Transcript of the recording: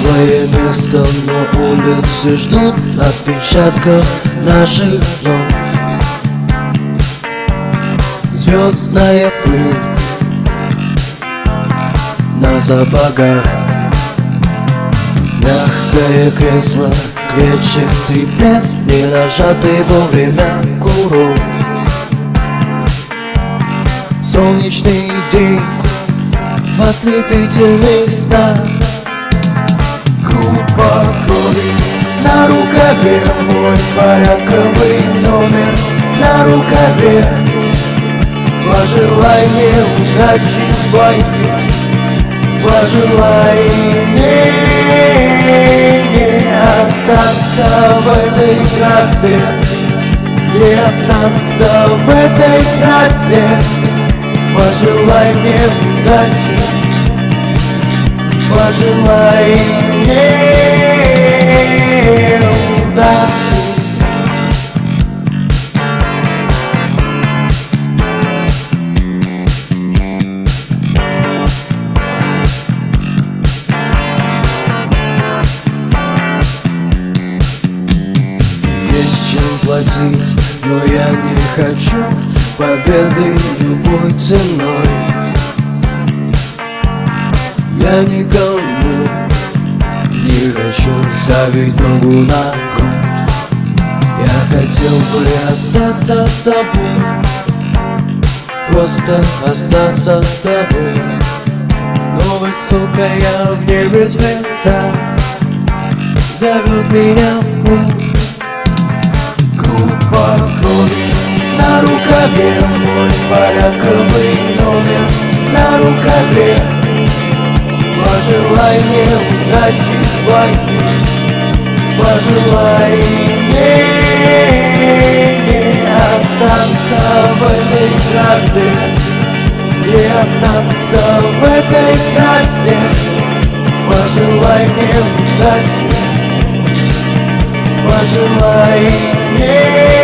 свое место, но улицы ждут отпечатков наших ног Звездная пыль на сапогах. Мягкое кресло, клетчатый плед Не нажатый вовремя курок Солнечный день в ослепительных снах крови на рукаве Мой порядковый номер. На рукаве. Пожелай мне удачи в бою Пожелай мне не остаться в этой тропе. Не остаться в этой тропе. Пожелай мне удачи. Пожелай мне платить, но я не хочу победы любой ценой. Я никому не хочу ставить ногу на грудь Я хотел бы остаться с тобой Просто остаться с тобой. Но высокая в небе звезда Зовет меня в путь Группа крови на рукаве Мой порядковый номер. На рукаве Пожелай мне удачи в бою Пожелай мне не остаться в этой тропе Не остаться в этой тропе Пожелай мне удачи Пожелай мне